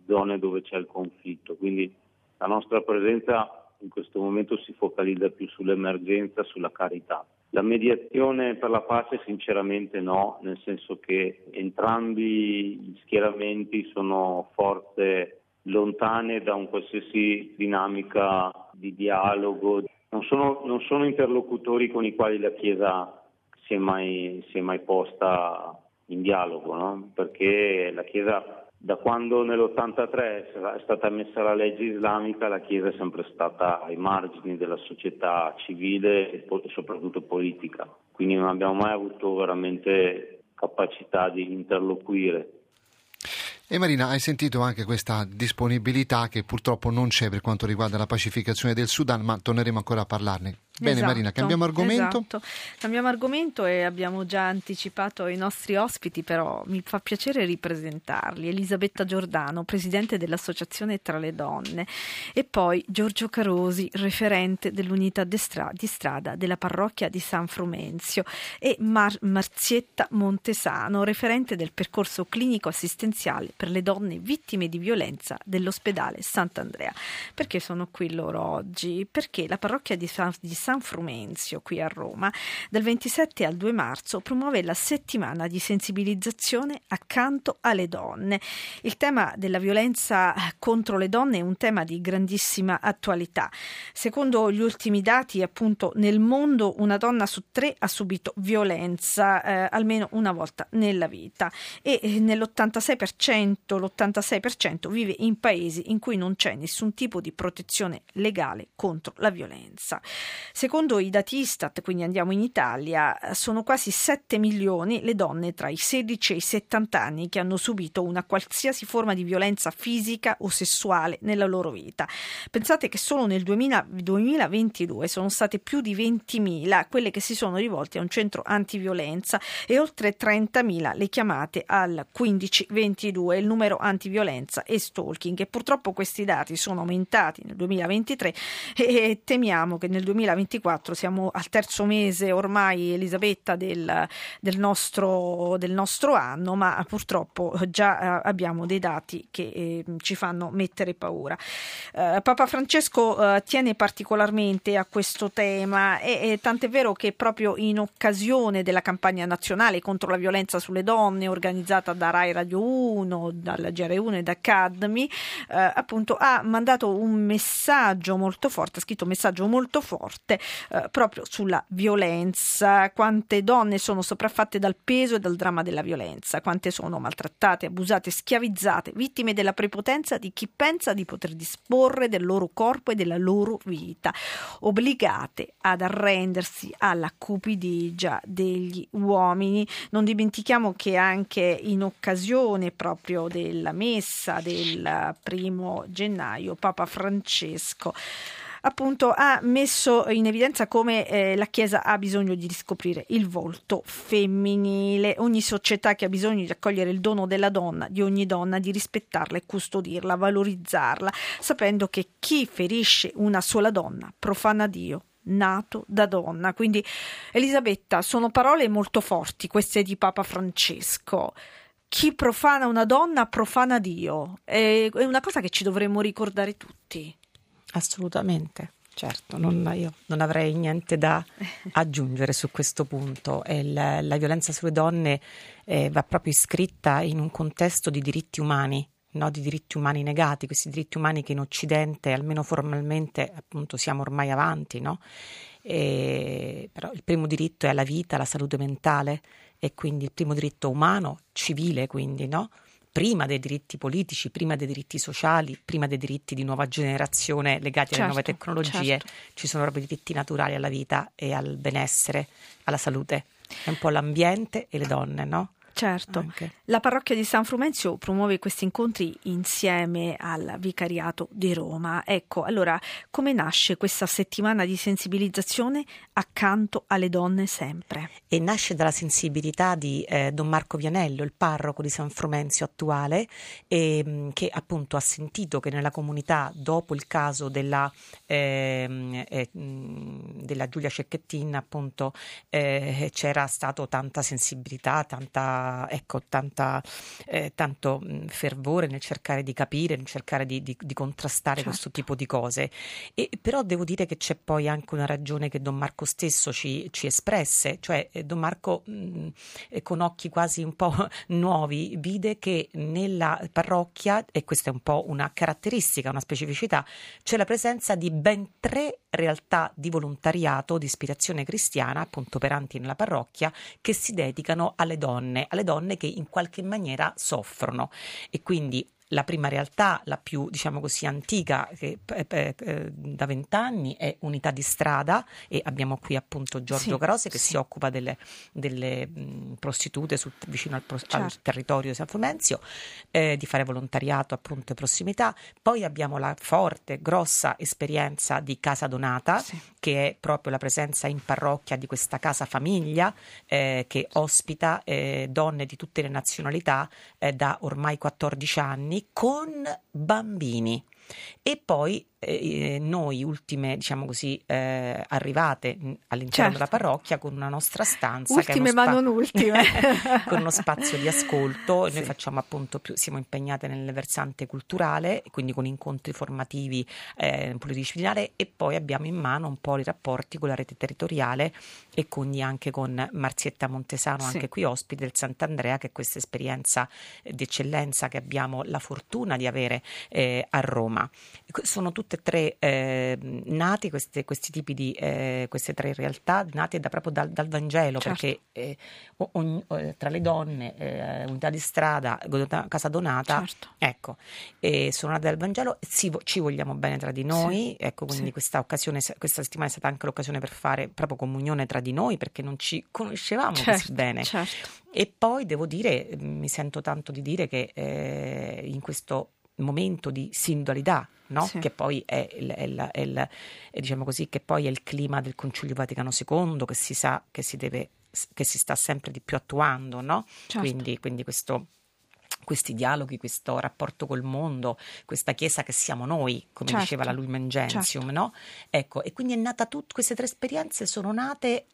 zone dove c'è il conflitto. Quindi la nostra presenza in questo momento si focalizza più sull'emergenza, sulla carità. La mediazione per la pace sinceramente no, nel senso che entrambi gli schieramenti sono forze lontane da un qualsiasi dinamica di dialogo, non sono, non sono interlocutori con i quali la Chiesa è mai, si è mai posta in dialogo, no? perché la Chiesa da quando nell'83 è stata messa la legge islamica, la Chiesa è sempre stata ai margini della società civile e soprattutto politica, quindi non abbiamo mai avuto veramente capacità di interloquire. E Marina, hai sentito anche questa disponibilità che purtroppo non c'è per quanto riguarda la pacificazione del Sudan, ma torneremo ancora a parlarne. Bene esatto, Marina, cambiamo argomento. Esatto. Cambiamo argomento e abbiamo già anticipato i nostri ospiti, però mi fa piacere ripresentarli. Elisabetta Giordano, presidente dell'Associazione Tra le Donne, e poi Giorgio Carosi, referente dell'unità di strada della parrocchia di San Frumenzio e Mar- Marzietta Montesano, referente del percorso clinico assistenziale per le donne vittime di violenza dell'ospedale Sant'Andrea. Perché sono qui loro oggi? Perché la parrocchia di San, di San Frumenzio qui a Roma, dal 27 al 2 marzo promuove la settimana di sensibilizzazione accanto alle donne. Il tema della violenza contro le donne è un tema di grandissima attualità. Secondo gli ultimi dati, appunto, nel mondo una donna su tre ha subito violenza eh, almeno una volta nella vita e eh, nell'86% l'86% vive in paesi in cui non c'è nessun tipo di protezione legale contro la violenza. Secondo i dati Istat, quindi andiamo in Italia, sono quasi 7 milioni le donne tra i 16 e i 70 anni che hanno subito una qualsiasi forma di violenza fisica o sessuale nella loro vita. Pensate che solo nel 2000, 2022 sono state più di 20.000 quelle che si sono rivolte a un centro antiviolenza e oltre 30.000 le chiamate al 1522, il numero antiviolenza e stalking. E purtroppo questi dati sono aumentati nel 2023 e temiamo che nel 2024 2024, siamo al terzo mese ormai Elisabetta del, del, nostro, del nostro, anno, ma purtroppo già eh, abbiamo dei dati che eh, ci fanno mettere paura. Eh, Papa Francesco eh, tiene particolarmente a questo tema e, tant'è vero che proprio in occasione della campagna nazionale contro la violenza sulle donne organizzata da Rai Radio 1, dalla GR1 e da Academy, eh, appunto ha mandato un messaggio molto forte, ha scritto un messaggio molto forte forte eh, proprio sulla violenza, quante donne sono sopraffatte dal peso e dal dramma della violenza, quante sono maltrattate, abusate, schiavizzate, vittime della prepotenza di chi pensa di poter disporre del loro corpo e della loro vita, obbligate ad arrendersi alla cupidigia degli uomini. Non dimentichiamo che anche in occasione proprio della messa del primo gennaio Papa Francesco appunto ha messo in evidenza come eh, la Chiesa ha bisogno di riscoprire il volto femminile. Ogni società che ha bisogno di accogliere il dono della donna, di ogni donna, di rispettarla e custodirla, valorizzarla, sapendo che chi ferisce una sola donna profana Dio nato da donna. Quindi Elisabetta, sono parole molto forti queste di Papa Francesco. Chi profana una donna profana Dio. È una cosa che ci dovremmo ricordare tutti. Assolutamente. Certo, non, io non avrei niente da aggiungere su questo punto. La, la, violenza sulle donne eh, va proprio iscritta in un contesto di diritti umani, no? di diritti umani negati, questi diritti umani che in Occidente, almeno formalmente, appunto, siamo ormai avanti. No? E, però il primo diritto è alla vita, alla salute mentale e quindi il primo diritto umano, civile, quindi, no? Prima dei diritti politici, prima dei diritti sociali, prima dei diritti di nuova generazione legati alle nuove certo, tecnologie, certo. ci sono proprio i diritti naturali alla vita e al benessere, alla salute. È un po' l'ambiente e le donne, no? Certo, anche. la parrocchia di San Frumenzio promuove questi incontri insieme al Vicariato di Roma. Ecco, allora come nasce questa settimana di sensibilizzazione accanto alle donne sempre? E nasce dalla sensibilità di eh, Don Marco Vianello, il parroco di San Frumenzio attuale, e, mh, che appunto ha sentito che nella comunità, dopo il caso della, ehm, eh, mh, della Giulia Cecchettin, appunto eh, c'era stato tanta sensibilità, tanta, ecco, tanta, eh, tanto fervore nel cercare di capire, nel cercare di, di- di contrastare Certo. questo tipo di cose. E, però devo dire che c'è poi anche una ragione che Don Marco stesso ci, ci espresse, cioè eh, Don Marco mh, con occhi quasi un po' nuovi vide che nella parrocchia, e questa è un po' una caratteristica, una specificità, c'è la presenza di ben tre realtà di volontariato di ispirazione cristiana, appunto operanti nella parrocchia, che si dedicano alle donne, alle donne che in qualche maniera soffrono. E quindi la prima realtà, la più diciamo così antica, che eh, eh, eh, da vent'anni è Unità di Strada e abbiamo qui appunto Giorgio Sì, Carosi che sì. si occupa delle, delle, mh, prostitute sul- vicino al, pro- al Certo. territorio di San Frumenzio, eh, di fare volontariato appunto in prossimità. Poi abbiamo la forte, grossa esperienza di Casa Donata, Sì. che è proprio la presenza in parrocchia di questa casa famiglia eh, che ospita eh, donne di tutte le nazionalità da ormai 14 anni con bambini. E poi eh, noi ultime, diciamo così, eh, arrivate all'interno Certo. della parrocchia con una nostra stanza Ultime uno ma spa- non ultime. con uno spazio di ascolto. Sì. Noi facciamo appunto più, siamo impegnate nel versante culturale, quindi con incontri formativi eh, pluridisciplinare e poi abbiamo in mano un po' i rapporti con la rete territoriale e quindi anche con Marzietta Montesano, Sì. anche qui ospite del Sant'Andrea, che è questa esperienza eh, di eccellenza che abbiamo la fortuna di avere eh, a Roma. Sono tutte e tre eh, nati queste- questi tipi di eh, queste tre realtà nate da- proprio dal, dal Vangelo, Certo. perché eh, ogni- eh, tra le donne, eh, unità di strada, casa donata, Certo. ecco, e sono nate dal Vangelo, vo- ci vogliamo bene tra di noi, ecco, quindi sì. questa occasione, questa settimana è stata anche l'occasione per fare proprio comunione tra di noi, perché non ci conoscevamo così Certo, bene. certo. E poi devo dire, mi sento tanto di dire che eh, in questo momento di sindalità, no? Sì. che poi è il, è il- è il- è, diciamo così, che poi è il clima del Concilio Vaticano II, che si sa che si deve che si sta sempre di più attuando, no? Certo. Quindi, quindi questo questi dialoghi, questo rapporto col mondo, questa chiesa che siamo noi, come Certo, diceva la Lumen Gentium, certo. no? Ecco, e quindi è nata tut- queste tre esperienze sono nate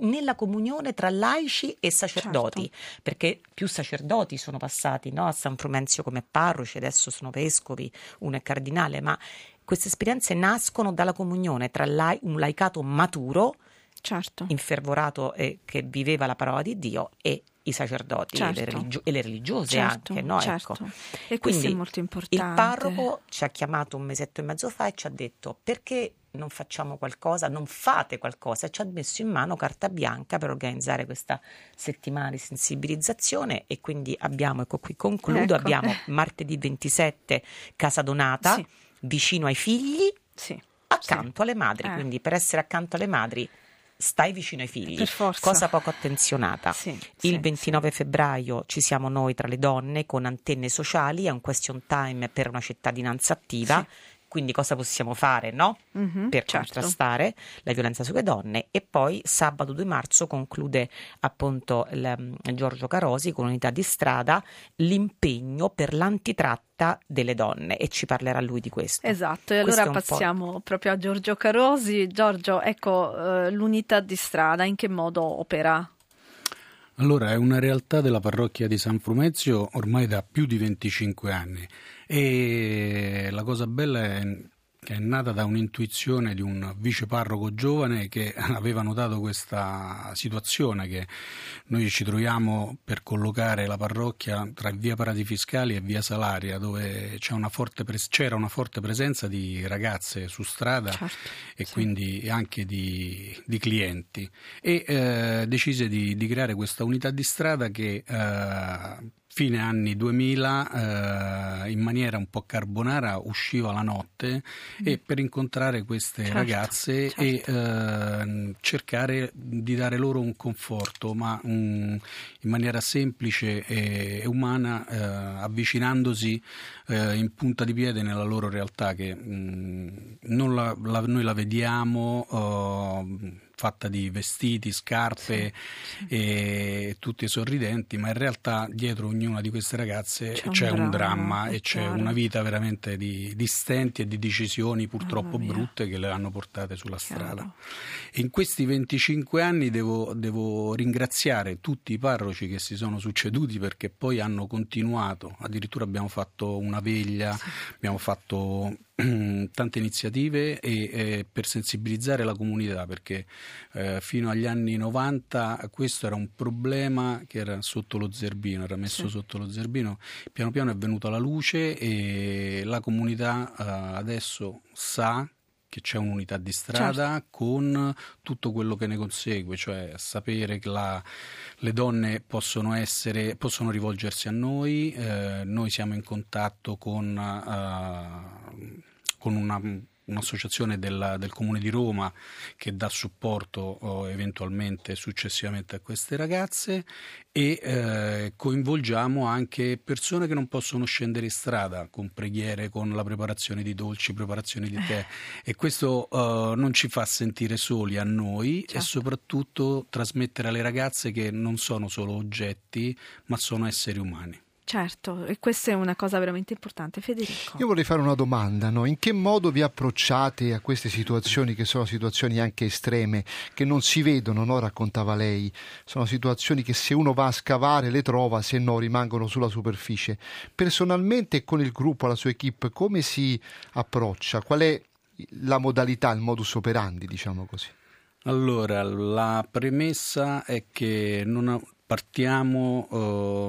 nella comunione tra laici e sacerdoti, Certo. perché più sacerdoti sono passati no, a San Frumenzio come parroci, adesso sono vescovi, uno è cardinale, ma queste esperienze nascono dalla comunione tra lai- un laicato maturo, Certo. infervorato e che viveva la parola di Dio e i sacerdoti e, le Certo. religio- e le religiose Certo, anche, no? certo. Ecco. E questo Quindi è molto importante. Il parroco ci ha chiamato un mesetto e mezzo fa e ci ha detto perché non facciamo qualcosa, non fate qualcosa ci ha messo in mano carta bianca per organizzare questa settimana di sensibilizzazione e quindi abbiamo, ecco qui concludo, Ecco. abbiamo martedì 27 Casa Donata Sì. vicino ai figli Sì. accanto alle madri, Eh. quindi per essere accanto alle madri stai vicino ai figli, cosa poco attenzionata. Sì, Il sì, 29 febbraio ci siamo noi tra le donne con antenne sociali, è un question time per una cittadinanza attiva. Quindi cosa possiamo fare, no? Mhm, per certo. contrastare la violenza sulle donne e poi sabato 2 marzo conclude appunto il, um, Giorgio Carosi con unità di strada l'impegno per l'antitratta delle donne e ci parlerà lui di questo. Esatto, e allora passiamo proprio a Giorgio Carosi. Giorgio, ecco, eh, l'unità di strada, in che modo opera? Allora, è una realtà della parrocchia di San Frumezio ormai da più di 25 anni. E la cosa bella è che è nata da un'intuizione di un vice parroco giovane che aveva notato questa situazione che noi ci troviamo per collocare la parrocchia tra via Parati Fiscali e via Salaria dove c'è una forte pres- c'era una forte presenza di ragazze su strada Certo, e sì. quindi anche di, di clienti e eh, decise di, di creare questa unità di strada che eh, fine anni 2000 eh, in maniera un po' carbonara usciva la notte mm. e per incontrare queste certo, ragazze certo. e eh, cercare di dare loro un conforto, ma un, in maniera semplice e, e umana, eh, avvicinandosi eh, in punta di piede nella loro realtà che mm, la, la, noi la vediamo uh, fatta di vestiti, scarpe sì, sì. e tutti sorridenti, ma in realtà dietro ognuna di queste ragazze c'è, c'è un, un, dramma, e c'è chiaro. una vita veramente di, di, stenti e di decisioni purtroppo brutte che le hanno portate sulla chiaro. strada. E in questi 25 anni devo, devo ringraziare tutti i parroci che si sono succeduti perché poi hanno continuato, addirittura abbiamo fatto una veglia, sì. abbiamo fatto tante iniziative e, e, per sensibilizzare la comunità perché eh, fino agli anni 90 questo era un problema che era sotto lo zerbino, era messo sì. sotto lo zerbino, piano piano è venuto alla luce e la comunità eh, adesso sa che c'è un'unità di strada certo. con tutto quello che ne consegue, cioè sapere che la, le donne possono, essere, possono rivolgersi a noi, eh, noi siamo in contatto con... Uh, con una, un'associazione del, del, Comune di Roma che dà supporto oh, eventualmente successivamente a queste ragazze e eh, coinvolgiamo anche persone che non possono scendere in strada con preghiere, con la preparazione di dolci, preparazione di tè e questo uh, non ci fa sentire soli a noi certo. e soprattutto trasmettere alle ragazze che non sono solo oggetti ma sono esseri umani. Certo, e questa è una cosa veramente importante. Federico. Io vorrei fare una domanda, no? in che modo vi approcciate a queste situazioni che sono situazioni anche estreme, che non si vedono, no? raccontava lei, sono situazioni che se uno va a scavare le trova, se no rimangono sulla superficie. Personalmente con il gruppo, la sua equip, come si approccia? Qual è la modalità, il modus operandi, diciamo così? Allora, la premessa è che non, ha, partiamo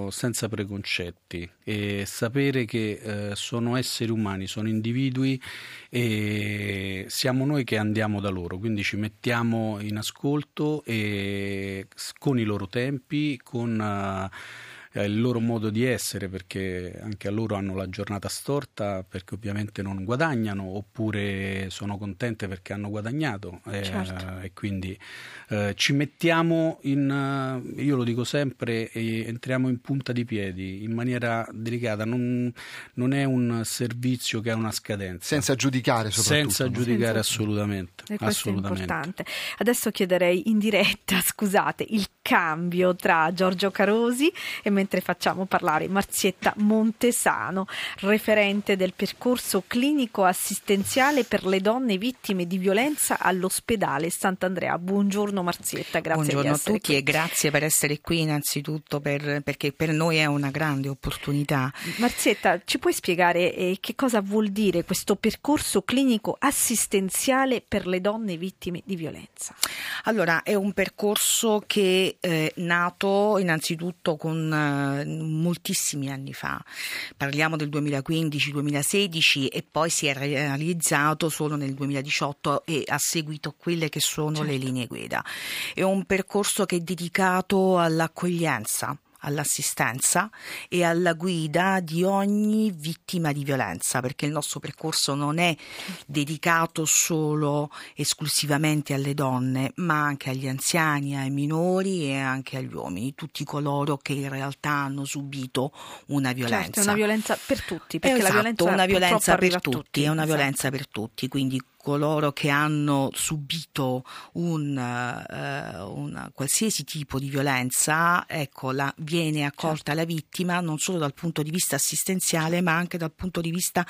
uh, senza preconcetti e sapere che uh, sono esseri umani, sono individui e siamo noi che andiamo da loro, quindi ci mettiamo in ascolto e con i loro tempi, con uh, eh, il loro modo di essere, perché anche a loro hanno la giornata storta perché ovviamente non guadagnano, oppure sono contente perché hanno guadagnato eh, certo. e quindi eh, ci mettiamo in, eh, io lo dico sempre, entriamo in punta di piedi in maniera delicata, non, non è un servizio che ha una scadenza. Senza giudicare soprattutto. Senza giudicare Senza... assolutamente. E questo assolutamente. è importante. Adesso chiederei in diretta, scusate, il cambio tra Giorgio Carosi e mentre facciamo parlare Marzietta Montesano, referente del percorso clinico assistenziale per le donne vittime di violenza all'ospedale Sant'Andrea. Buongiorno Marzietta, grazie Buongiorno a tutti qui. e grazie per essere qui innanzitutto per, perché per noi è una grande opportunità. Marzietta, ci puoi spiegare eh, che cosa vuol dire questo percorso clinico assistenziale per le donne vittime di violenza? Allora, è un percorso che è eh, nato innanzitutto con eh, moltissimi anni fa, parliamo del 2015-2016 e poi si è realizzato solo nel 2018 e ha seguito quelle che sono certo. le linee guida. È un percorso che è dedicato all'accoglienza all'assistenza e alla guida di ogni vittima di violenza, perché il nostro percorso non è dedicato solo esclusivamente alle donne, ma anche agli anziani, ai minori e anche agli uomini, tutti coloro che in realtà hanno subito una violenza. Certo, è una violenza per tutti, perché esatto, la violenza, una violenza per tutti, tutti, è una esatto. violenza per tutti, quindi coloro che hanno subito un, uh, un, qualsiasi tipo di violenza, ecco, la, viene accolta certo. la vittima non solo dal punto di vista assistenziale, ma anche dal punto di vista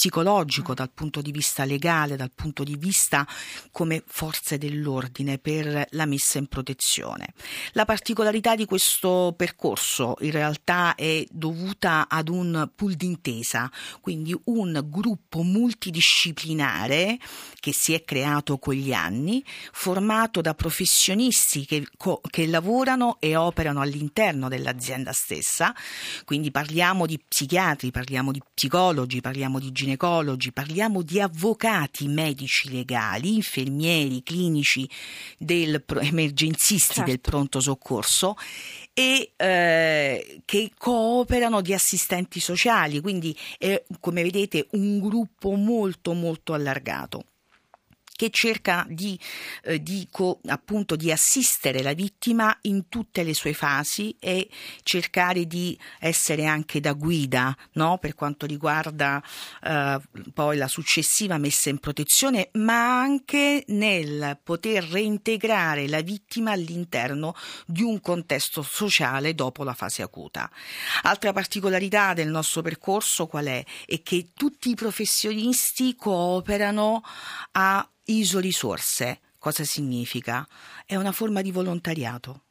psicologico, dal punto di vista legale, dal punto di vista come forze dell'ordine per la messa in protezione. La particolarità di questo percorso in realtà è dovuta ad un pool d'intesa, quindi un gruppo multidisciplinare che si è creato con gli anni, formato da professionisti che, che lavorano e operano all'interno dell'azienda stessa, quindi parliamo di psichiatri, parliamo di psicologi, parliamo di ginecologi, parliamo di avvocati medici legali, infermieri, clinici, del, emergenzisti certo. del pronto soccorso e eh, che cooperano di assistenti sociali, quindi è come vedete un gruppo molto molto allargato che cerca di, eh, di, appunto, di assistere la vittima in tutte le sue fasi e cercare di essere anche da guida no? per quanto riguarda eh, poi la successiva messa in protezione, ma anche nel poter reintegrare la vittima all'interno di un contesto sociale dopo la fase acuta. Altra particolarità del nostro percorso qual è? È che tutti i professionisti cooperano a isorisorse. Cosa significa? È una forma di volontariato.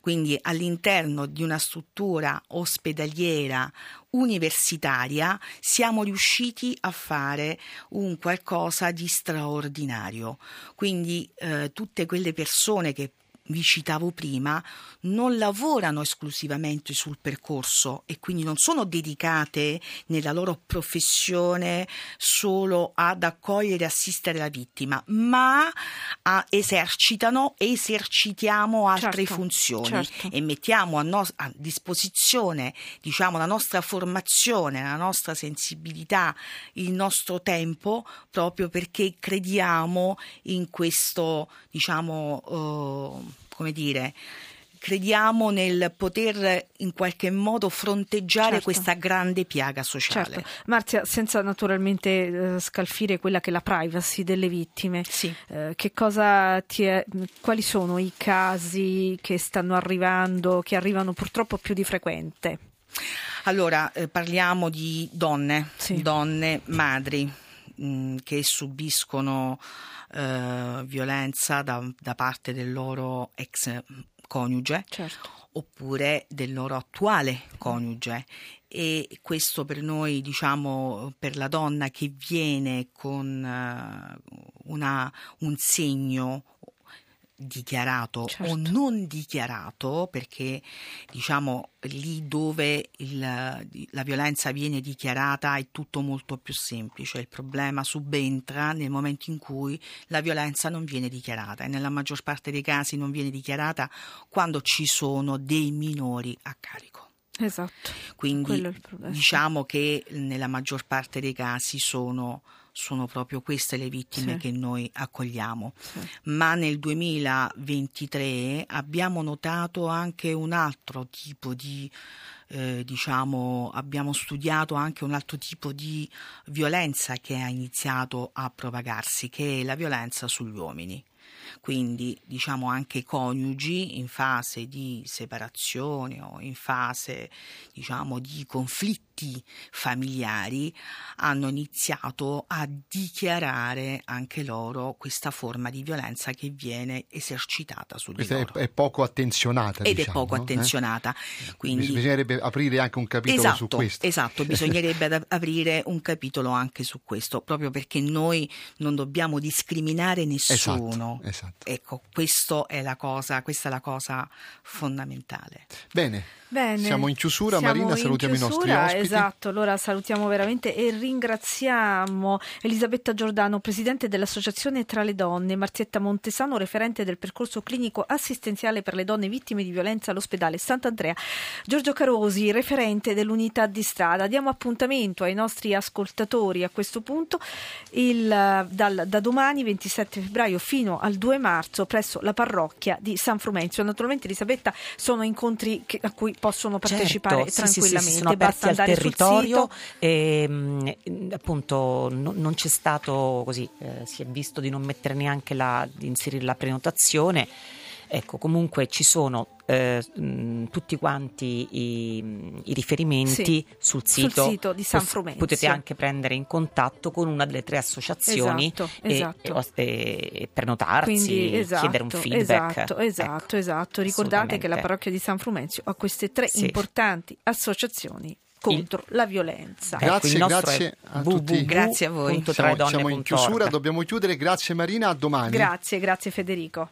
Quindi all'interno di una struttura ospedaliera universitaria siamo riusciti a fare un qualcosa di straordinario. Quindi eh, tutte quelle persone che vi citavo prima, non lavorano esclusivamente sul percorso e quindi non sono dedicate nella loro professione solo ad accogliere e assistere la vittima, ma a, esercitano e esercitiamo altre certo, funzioni certo. e mettiamo a, no, a disposizione diciamo, la nostra formazione, la nostra sensibilità, il nostro tempo proprio perché crediamo in questo diciamo, uh, come dire, crediamo nel poter in qualche modo fronteggiare certo. questa grande piaga sociale. Certo. Marzia, senza naturalmente eh, scalfire quella che è la privacy delle vittime, sì. eh, che cosa ti è, quali sono i casi che stanno arrivando, che arrivano purtroppo più di frequente? Allora, eh, parliamo di donne, sì. donne madri mh, che subiscono eh, violenza da, da, parte del loro ex coniuge certo. oppure del loro attuale coniuge e questo per noi, diciamo, per la donna che viene con uh, una, un segno dichiarato certo. o non dichiarato, perché diciamo lì dove il, la violenza viene dichiarata è tutto molto più semplice, il problema subentra nel momento in cui la violenza non viene dichiarata e nella maggior parte dei casi non viene dichiarata quando ci sono dei minori a carico. Esatto. Quindi diciamo che nella maggior parte dei casi sono sono proprio queste le vittime sì. che noi accogliamo. Sì. Ma nel 2023 abbiamo notato anche un altro tipo di eh, diciamo, abbiamo studiato anche un altro tipo di violenza che ha iniziato a propagarsi, che è la violenza sugli uomini quindi diciamo anche coniugi in fase di separazione o in fase diciamo di conflitti familiari hanno iniziato a dichiarare anche loro questa forma di violenza che viene esercitata su di questa loro. È, è poco attenzionata. Ed diciamo, è poco no? attenzionata. Eh? Quindi... Bisognerebbe aprire anche un capitolo esatto, su questo. Esatto, bisognerebbe aprire un capitolo anche su questo, proprio perché noi non dobbiamo discriminare nessuno. Esatto, esatto. Ecco, è cosa, questa è la cosa fondamentale. Bene. Bene. Siamo in chiusura, Siamo Marina, in salutiamo chiusura, i nostri ospiti. Esatto, allora salutiamo veramente e ringraziamo Elisabetta Giordano, presidente dell'Associazione Tra le Donne, Marzietta Montesano, referente del percorso clinico assistenziale per le donne vittime di violenza all'ospedale Sant'Andrea, Giorgio Carosi, referente dell'unità di strada. Diamo appuntamento ai nostri ascoltatori a questo punto il, dal, da domani 27 febbraio fino al 2 marzo presso la parrocchia di San Frumenzio. Naturalmente Elisabetta sono incontri che, a cui possono partecipare certo, tranquillamente. Sì, sì, sono Basta aperti al territorio e mm, appunto no, non c'è stato così, eh, si è visto di non mettere neanche la, di inserire la prenotazione. Ecco, comunque ci sono eh, mh, tutti quanti i, i riferimenti sì, sul, sito. sul, sito. di San Frumenzio. Potete anche prendere in contatto con una delle tre associazioni esatto, e, esatto. E, e, prenotarsi, Quindi, esatto, chiedere un feedback. Esatto, esatto, ecco, esatto. Ricordate che la parrocchia di San Frumenzio ha queste tre sì. importanti associazioni contro il... la violenza. Grazie, ecco, grazie a tutti. Grazie a voi. Siamo, siamo in chiusura, dobbiamo chiudere. Grazie Marina, a domani. Grazie, grazie Federico.